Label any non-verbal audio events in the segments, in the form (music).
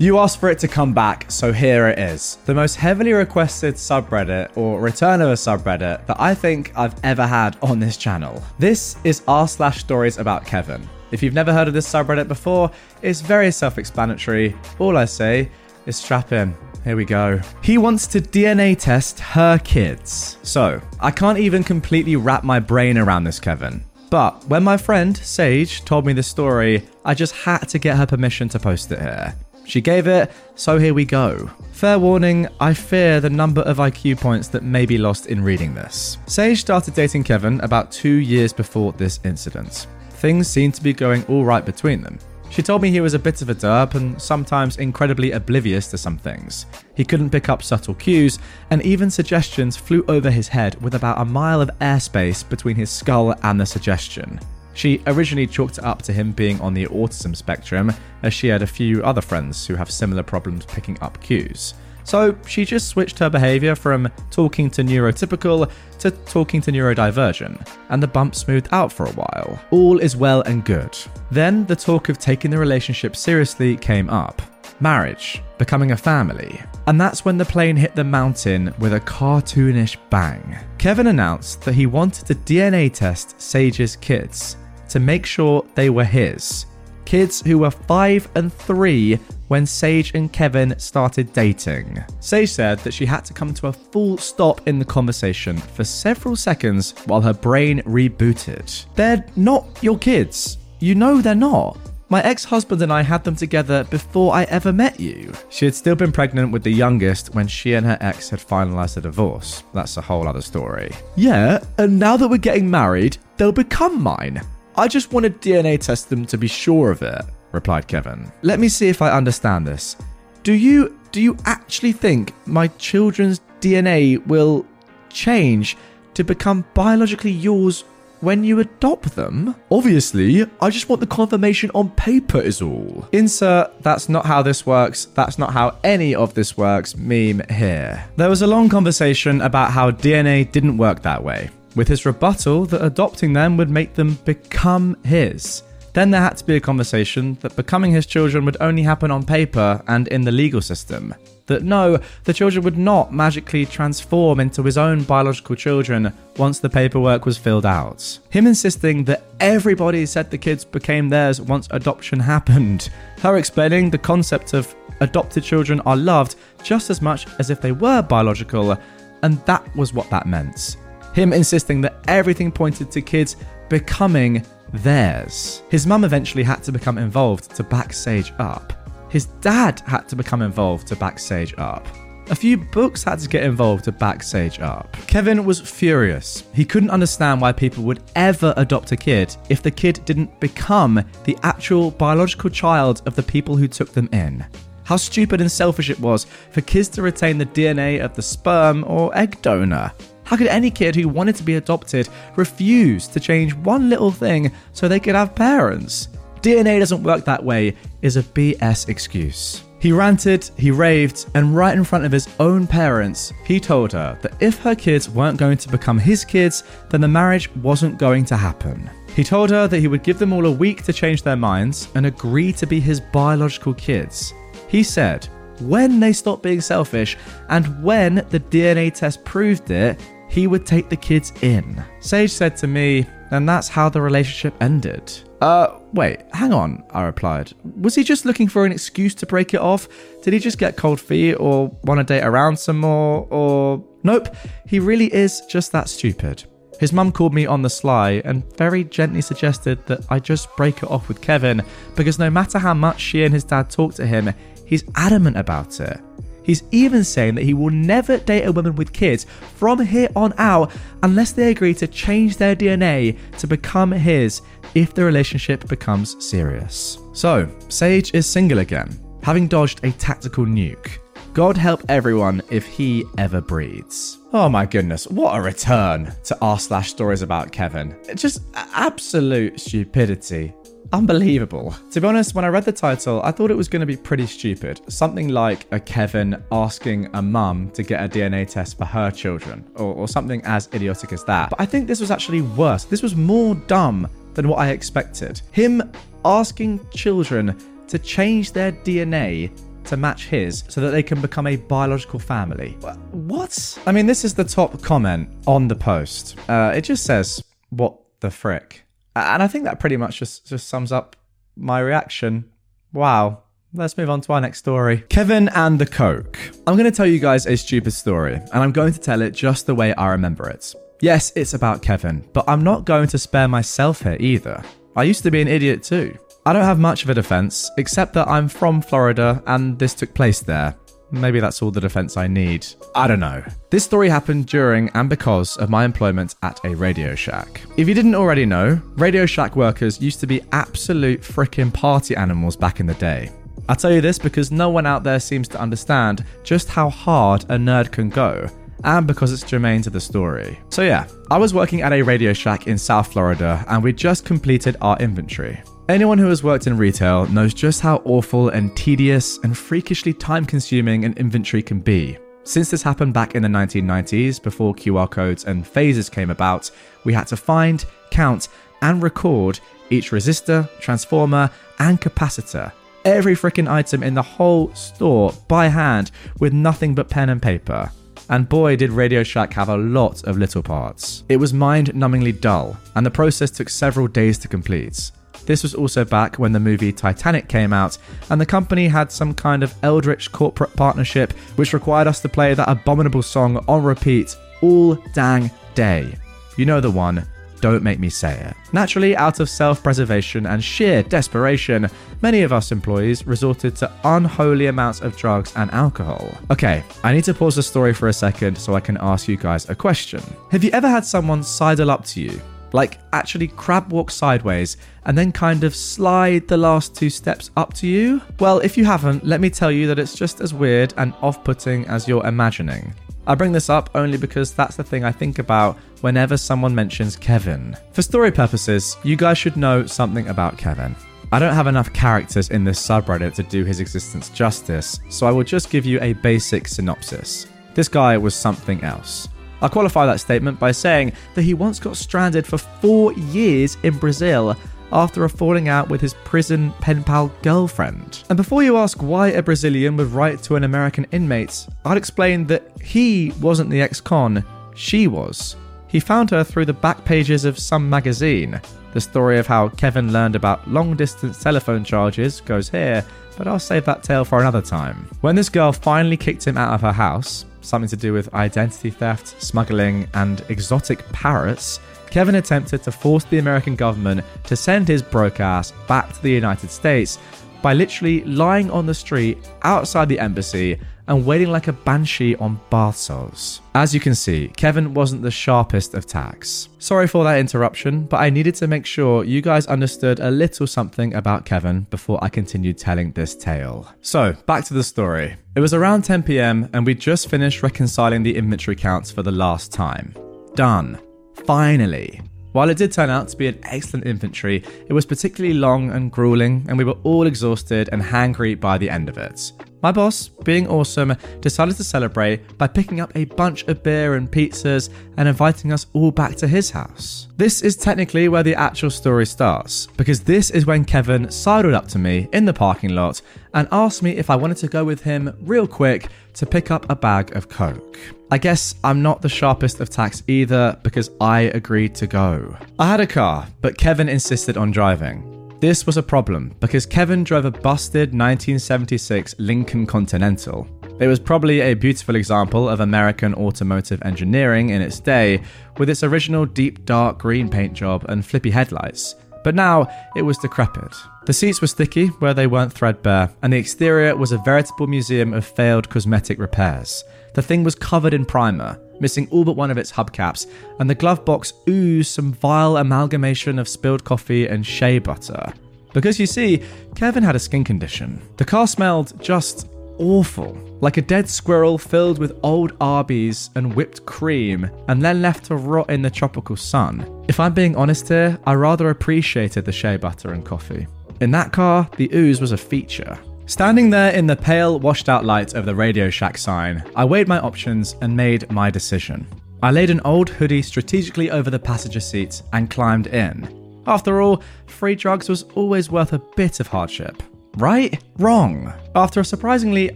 You asked for it to come back, so here it is. The most heavily requested subreddit or return of a subreddit that I think I've ever had on this channel. This is r slash stories about Kevin. If you've never heard of this subreddit before, it's very self-explanatory. All I say is strap in. Here we go. He wants to DNA test her kids. So, I can't even completely wrap my brain around this, Kevin. But when my friend, Sage, told me the story, I just had to get her permission to post it here. She gave it, so here we go. Fair warning, I fear the number of IQ points that may be lost in reading this. Sage started dating Kevin about two years before this incident. Things seemed to be going alright between them. She told me he was a bit of a derp and sometimes incredibly oblivious to some things. He couldn't pick up subtle cues, and even suggestions flew over his head with about a mile of airspace between his skull and the suggestion. She originally chalked it up to him being on the autism spectrum, as she had a few other friends who have similar problems picking up cues. So she just switched her behaviour from talking to neurotypical to talking to neurodivergent, and the bump smoothed out for a while. All is well and good. Then the talk of taking the relationship seriously came up. Marriage, becoming a family. And that's when the plane hit the mountain with a cartoonish bang. Kevin announced that he wanted to DNA test Sage's kids to make sure they were his. Kids who were 5 and 3 when Sage and Kevin started dating. Sage said that she had to come to a full stop in the conversation for several seconds while her brain rebooted. They're not your kids. You know they're not. My ex husband and I had them together before I ever met you. She had still been pregnant with the youngest when she and her ex had finalised a divorce. That's a whole other story. Yeah, and now that we're getting married, they'll become mine. I just want to DNA test them to be sure of it, replied Kevin. Let me see if I understand this. Do you do you actually think my children's DNA will change to become biologically yours when you adopt them? Obviously, I just want the confirmation on paper, is all. Insert, that's not how this works, that's not how any of this works meme here. There was a long conversation about how DNA didn't work that way, with his rebuttal that adopting them would make them become his. Then there had to be a conversation that becoming his children would only happen on paper and in the legal system. That no, the children would not magically transform into his own biological children once the paperwork was filled out. Him insisting that everybody said the kids became theirs once adoption happened. Her explaining the concept of adopted children are loved just as much as if they were biological, and that was what that meant. Him insisting that everything pointed to kids becoming theirs. His mum eventually had to become involved to back Sage up. His dad had to become involved to back Sage up. A few books had to get involved to back Sage up. Kevin was furious. He couldn't understand why people would ever adopt a kid if the kid didn't become the actual biological child of the people who took them in. How stupid and selfish it was for kids to retain the DNA of the sperm or egg donor. How could any kid who wanted to be adopted refuse to change one little thing so they could have parents? DNA doesn't work that way is a BS excuse. He ranted, he raved, and right in front of his own parents, he told her that if her kids weren't going to become his kids, then the marriage wasn't going to happen. He told her that he would give them all a week to change their minds and agree to be his biological kids. He said, when they stopped being selfish and when the DNA test proved it, he would take the kids in. Sage said to me, and that's how the relationship ended. Uh, wait, hang on, I replied. Was he just looking for an excuse to break it off? Did he just get cold feet or want to date around some more? Or. Nope, he really is just that stupid. His mum called me on the sly and very gently suggested that I just break it off with Kevin because no matter how much she and his dad talk to him, he's adamant about it. He's even saying that he will never date a woman with kids from here on out unless they agree to change their DNA to become his if the relationship becomes serious. So, Sage is single again, having dodged a tactical nuke. God help everyone if he ever breeds. Oh my goodness, what a return to r slash stories about Kevin. Just absolute stupidity. Unbelievable. To be honest, when I read the title, I thought it was going to be pretty stupid. Something like a Kevin asking a mum to get a DNA test for her children, or, or something as idiotic as that. But I think this was actually worse. This was more dumb than what I expected. Him asking children to change their DNA to match his so that they can become a biological family. What? I mean, this is the top comment on the post. Uh, it just says, What the frick? And I think that pretty much just, just sums up my reaction. Wow. Let's move on to our next story. Kevin and the Coke. I'm going to tell you guys a stupid story, and I'm going to tell it just the way I remember it. Yes, it's about Kevin, but I'm not going to spare myself here either. I used to be an idiot too. I don't have much of a defense, except that I'm from Florida and this took place there. Maybe that's all the defense I need. I don't know. This story happened during and because of my employment at a Radio Shack. If you didn't already know, Radio Shack workers used to be absolute freaking party animals back in the day. I tell you this because no one out there seems to understand just how hard a nerd can go, and because it's germane to the story. So, yeah, I was working at a Radio Shack in South Florida and we just completed our inventory. Anyone who has worked in retail knows just how awful and tedious and freakishly time consuming an inventory can be. Since this happened back in the 1990s, before QR codes and phasers came about, we had to find, count, and record each resistor, transformer, and capacitor. Every freaking item in the whole store by hand with nothing but pen and paper. And boy, did Radio Shack have a lot of little parts. It was mind numbingly dull, and the process took several days to complete. This was also back when the movie Titanic came out, and the company had some kind of eldritch corporate partnership which required us to play that abominable song on repeat all dang day. You know the one. Don't make me say it. Naturally, out of self preservation and sheer desperation, many of us employees resorted to unholy amounts of drugs and alcohol. Okay, I need to pause the story for a second so I can ask you guys a question. Have you ever had someone sidle up to you like actually crab walk sideways and then kind of slide the last two steps up to you? Well, if you haven't, let me tell you that it's just as weird and off putting as you're imagining. I bring this up only because that's the thing I think about whenever someone mentions Kevin. For story purposes, you guys should know something about Kevin. I don't have enough characters in this subreddit to do his existence justice, so I will just give you a basic synopsis. This guy was something else. I'll qualify that statement by saying that he once got stranded for four years in Brazil after a falling out with his prison pen pal girlfriend. And before you ask why a Brazilian would write to an American inmate, I'd explain that he wasn't the ex con, she was. He found her through the back pages of some magazine. The story of how Kevin learned about long distance telephone charges goes here, but I'll save that tale for another time. When this girl finally kicked him out of her house, something to do with identity theft, smuggling, and exotic parrots, Kevin attempted to force the American government to send his broke ass back to the United States by literally lying on the street outside the embassy and waiting like a banshee on bath salts. As you can see, Kevin wasn't the sharpest of tacks. Sorry for that interruption, but I needed to make sure you guys understood a little something about Kevin before I continued telling this tale. So, back to the story. It was around 10 pm and we'd just finished reconciling the inventory counts for the last time. Done. Finally. While it did turn out to be an excellent inventory, it was particularly long and grueling, and we were all exhausted and hangry by the end of it. My boss, being awesome, decided to celebrate by picking up a bunch of beer and pizzas and inviting us all back to his house. This is technically where the actual story starts, because this is when Kevin sidled up to me in the parking lot and asked me if I wanted to go with him real quick to pick up a bag of Coke. I guess I'm not the sharpest of tacks either because I agreed to go. I had a car, but Kevin insisted on driving. This was a problem because Kevin drove a busted 1976 Lincoln Continental. It was probably a beautiful example of American automotive engineering in its day, with its original deep dark green paint job and flippy headlights. But now it was decrepit. The seats were sticky where they weren't threadbare, and the exterior was a veritable museum of failed cosmetic repairs. The thing was covered in primer, missing all but one of its hubcaps, and the glove box oozed some vile amalgamation of spilled coffee and shea butter. Because you see, Kevin had a skin condition. The car smelled just awful, like a dead squirrel filled with old Arby's and whipped cream, and then left to rot in the tropical sun. If I'm being honest here, I rather appreciated the shea butter and coffee. In that car, the ooze was a feature. Standing there in the pale, washed out light of the Radio Shack sign, I weighed my options and made my decision. I laid an old hoodie strategically over the passenger seat and climbed in. After all, free drugs was always worth a bit of hardship. Right? Wrong. After a surprisingly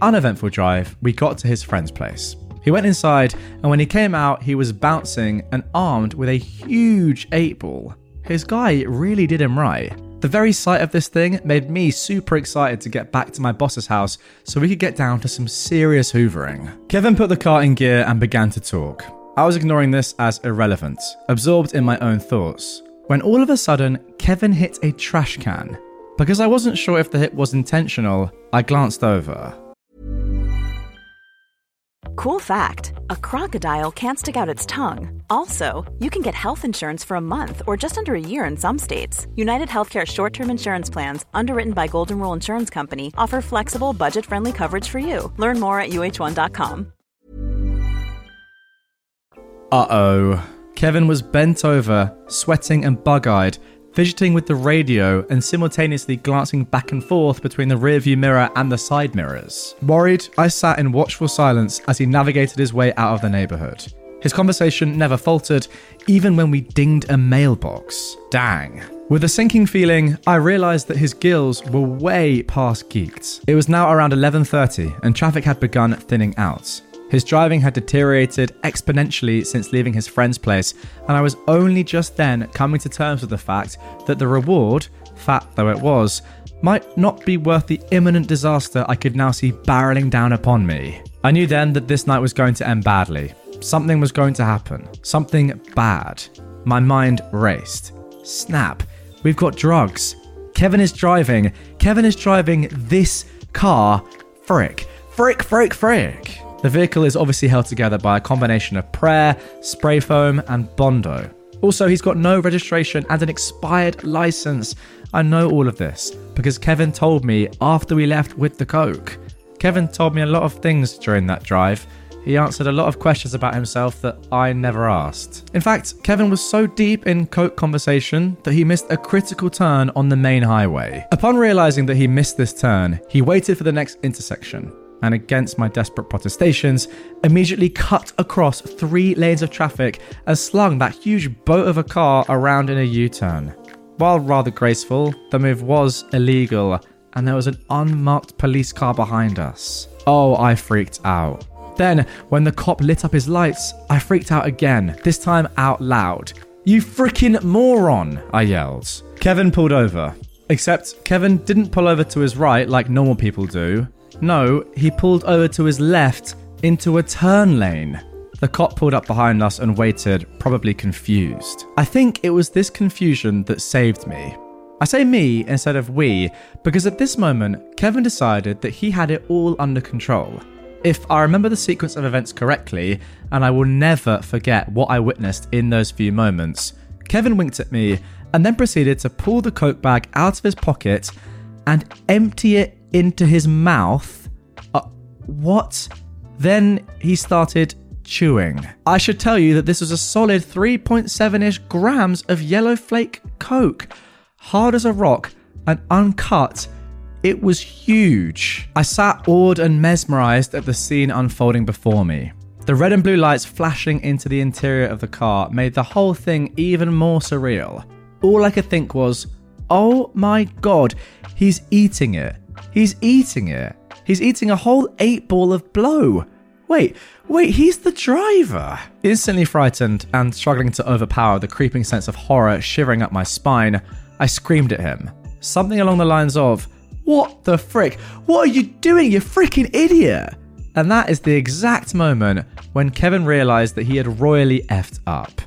uneventful drive, we got to his friend's place. He went inside, and when he came out, he was bouncing and armed with a huge eight ball. His guy really did him right. The very sight of this thing made me super excited to get back to my boss's house so we could get down to some serious hoovering. Kevin put the car in gear and began to talk. I was ignoring this as irrelevant, absorbed in my own thoughts, when all of a sudden, Kevin hit a trash can. Because I wasn't sure if the hit was intentional, I glanced over. Cool fact a crocodile can't stick out its tongue. Also, you can get health insurance for a month or just under a year in some states. United Healthcare short term insurance plans, underwritten by Golden Rule Insurance Company, offer flexible, budget friendly coverage for you. Learn more at uhone.com. Uh oh. Kevin was bent over, sweating and bug eyed, fidgeting with the radio and simultaneously glancing back and forth between the rearview mirror and the side mirrors. Worried, I sat in watchful silence as he navigated his way out of the neighborhood. His conversation never faltered, even when we dinged a mailbox. Dang. With a sinking feeling, I realized that his gills were way past geeked. It was now around 11:30 and traffic had begun thinning out. His driving had deteriorated exponentially since leaving his friend's place, and I was only just then coming to terms with the fact that the reward, fat though it was, might not be worth the imminent disaster I could now see barreling down upon me. I knew then that this night was going to end badly. Something was going to happen. Something bad. My mind raced. Snap. We've got drugs. Kevin is driving. Kevin is driving this car. Frick. Frick, frick, frick. The vehicle is obviously held together by a combination of prayer, spray foam, and Bondo. Also, he's got no registration and an expired license. I know all of this because Kevin told me after we left with the Coke. Kevin told me a lot of things during that drive. He answered a lot of questions about himself that I never asked. In fact, Kevin was so deep in Coke conversation that he missed a critical turn on the main highway. Upon realizing that he missed this turn, he waited for the next intersection and against my desperate protestations, immediately cut across three lanes of traffic and slung that huge boat of a car around in a U turn. While rather graceful, the move was illegal, and there was an unmarked police car behind us. Oh, I freaked out. Then, when the cop lit up his lights, I freaked out again, this time out loud. You freaking moron! I yelled. Kevin pulled over. Except Kevin didn't pull over to his right like normal people do. No, he pulled over to his left into a turn lane. The cop pulled up behind us and waited, probably confused. I think it was this confusion that saved me. I say me instead of we because at this moment, Kevin decided that he had it all under control. If I remember the sequence of events correctly, and I will never forget what I witnessed in those few moments, Kevin winked at me and then proceeded to pull the Coke bag out of his pocket and empty it into his mouth. Uh, what? Then he started chewing. I should tell you that this was a solid 3.7 ish grams of yellow flake Coke, hard as a rock and uncut. It was huge. I sat awed and mesmerized at the scene unfolding before me. The red and blue lights flashing into the interior of the car made the whole thing even more surreal. All I could think was, oh my god, he's eating it. He's eating it. He's eating a whole eight ball of blow. wait, wait, he's the driver. Instantly frightened and struggling to overpower the creeping sense of horror shivering up my spine, I screamed at him. Something along the lines of, What the frick? What are you doing, you freaking idiot? And that is the exact moment when Kevin realised that he had royally effed up.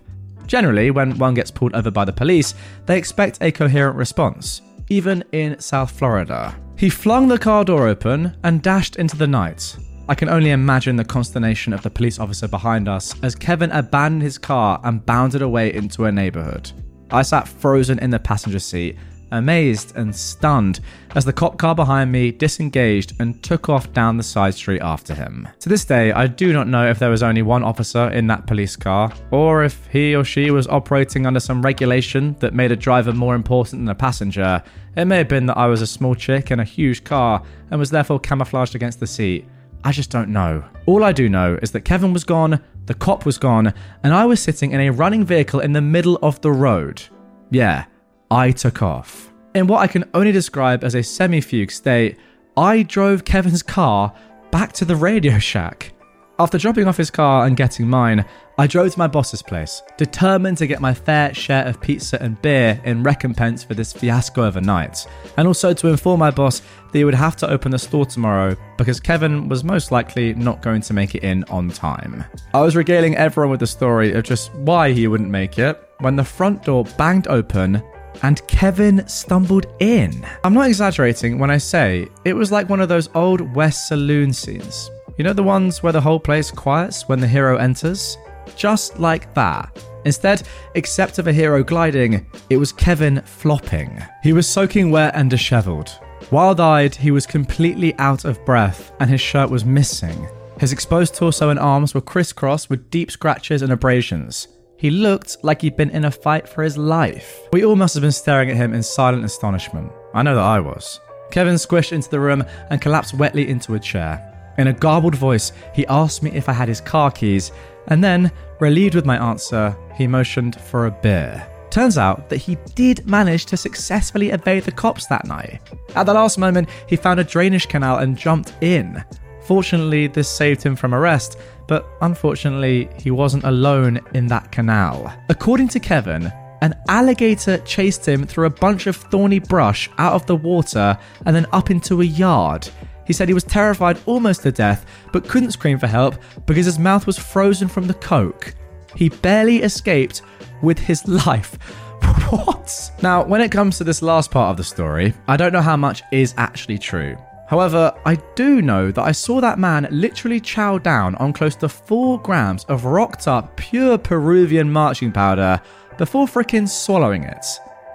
Generally, when one gets pulled over by the police, they expect a coherent response, even in South Florida. He flung the car door open and dashed into the night. I can only imagine the consternation of the police officer behind us as Kevin abandoned his car and bounded away into a neighborhood. I sat frozen in the passenger seat, amazed and stunned as the cop car behind me disengaged and took off down the side street after him. To this day, I do not know if there was only one officer in that police car, or if he or she was operating under some regulation that made a driver more important than a passenger. It may have been that I was a small chick in a huge car and was therefore camouflaged against the seat. I just don't know. All I do know is that Kevin was gone, the cop was gone, and I was sitting in a running vehicle in the middle of the road. Yeah, I took off. In what I can only describe as a semi fugue state, I drove Kevin's car back to the Radio Shack. After dropping off his car and getting mine, I drove to my boss's place, determined to get my fair share of pizza and beer in recompense for this fiasco of a night, and also to inform my boss that he would have to open the store tomorrow because Kevin was most likely not going to make it in on time. I was regaling everyone with the story of just why he wouldn't make it when the front door banged open and Kevin stumbled in. I'm not exaggerating when I say it was like one of those old West saloon scenes. You know the ones where the whole place quiets when the hero enters? Just like that. Instead, except of a hero gliding, it was Kevin flopping. He was soaking wet and disheveled. Wild eyed, he was completely out of breath and his shirt was missing. His exposed torso and arms were crisscrossed with deep scratches and abrasions. He looked like he'd been in a fight for his life. We all must have been staring at him in silent astonishment. I know that I was. Kevin squished into the room and collapsed wetly into a chair. In a garbled voice, he asked me if I had his car keys, and then, relieved with my answer, he motioned for a beer. Turns out that he did manage to successfully evade the cops that night. At the last moment, he found a drainage canal and jumped in. Fortunately, this saved him from arrest, but unfortunately, he wasn't alone in that canal. According to Kevin, an alligator chased him through a bunch of thorny brush out of the water and then up into a yard. He said he was terrified almost to death, but couldn't scream for help because his mouth was frozen from the coke. He barely escaped with his (laughs) life. What? Now, when it comes to this last part of the story, I don't know how much is actually true. However, I do know that I saw that man literally chow down on close to 4 grams of rocked up pure Peruvian marching powder before fricking swallowing it.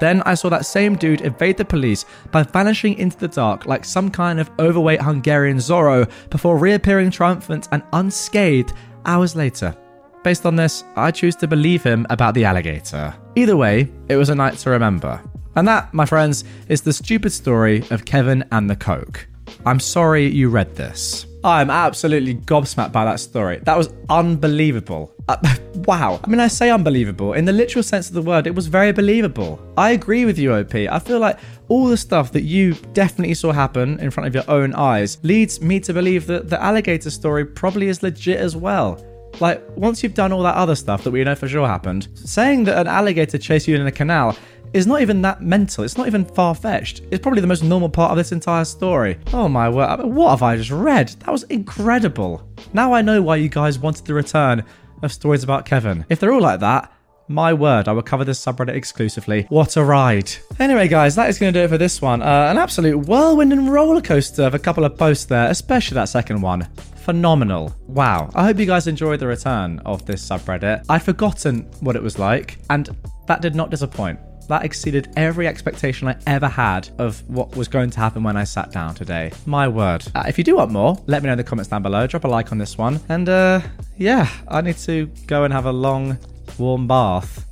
Then I saw that same dude evade the police by vanishing into the dark like some kind of overweight Hungarian Zorro before reappearing triumphant and unscathed hours later. Based on this, I choose to believe him about the alligator. Either way, it was a night to remember. And that, my friends, is the stupid story of Kevin and the Coke. I'm sorry you read this. I'm absolutely gobsmacked by that story. That was unbelievable. Uh, (laughs) wow. I mean, I say unbelievable. In the literal sense of the word, it was very believable. I agree with you, OP. I feel like all the stuff that you definitely saw happen in front of your own eyes leads me to believe that the alligator story probably is legit as well. Like, once you've done all that other stuff that we know for sure happened, saying that an alligator chased you in a canal is not even that mental. It's not even far fetched. It's probably the most normal part of this entire story. Oh my word, what have I just read? That was incredible. Now I know why you guys wanted the return of stories about Kevin. If they're all like that, my word, I will cover this subreddit exclusively. What a ride. Anyway, guys, that is going to do it for this one. Uh, an absolute whirlwind and roller coaster of a couple of posts there, especially that second one. Phenomenal. Wow. I hope you guys enjoyed the return of this subreddit. I'd forgotten what it was like, and that did not disappoint. That exceeded every expectation I ever had of what was going to happen when I sat down today. My word. Uh, if you do want more, let me know in the comments down below. Drop a like on this one. And uh, yeah, I need to go and have a long, warm bath.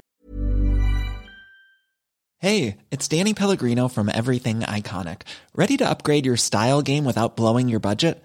Hey, it's Danny Pellegrino from Everything Iconic. Ready to upgrade your style game without blowing your budget?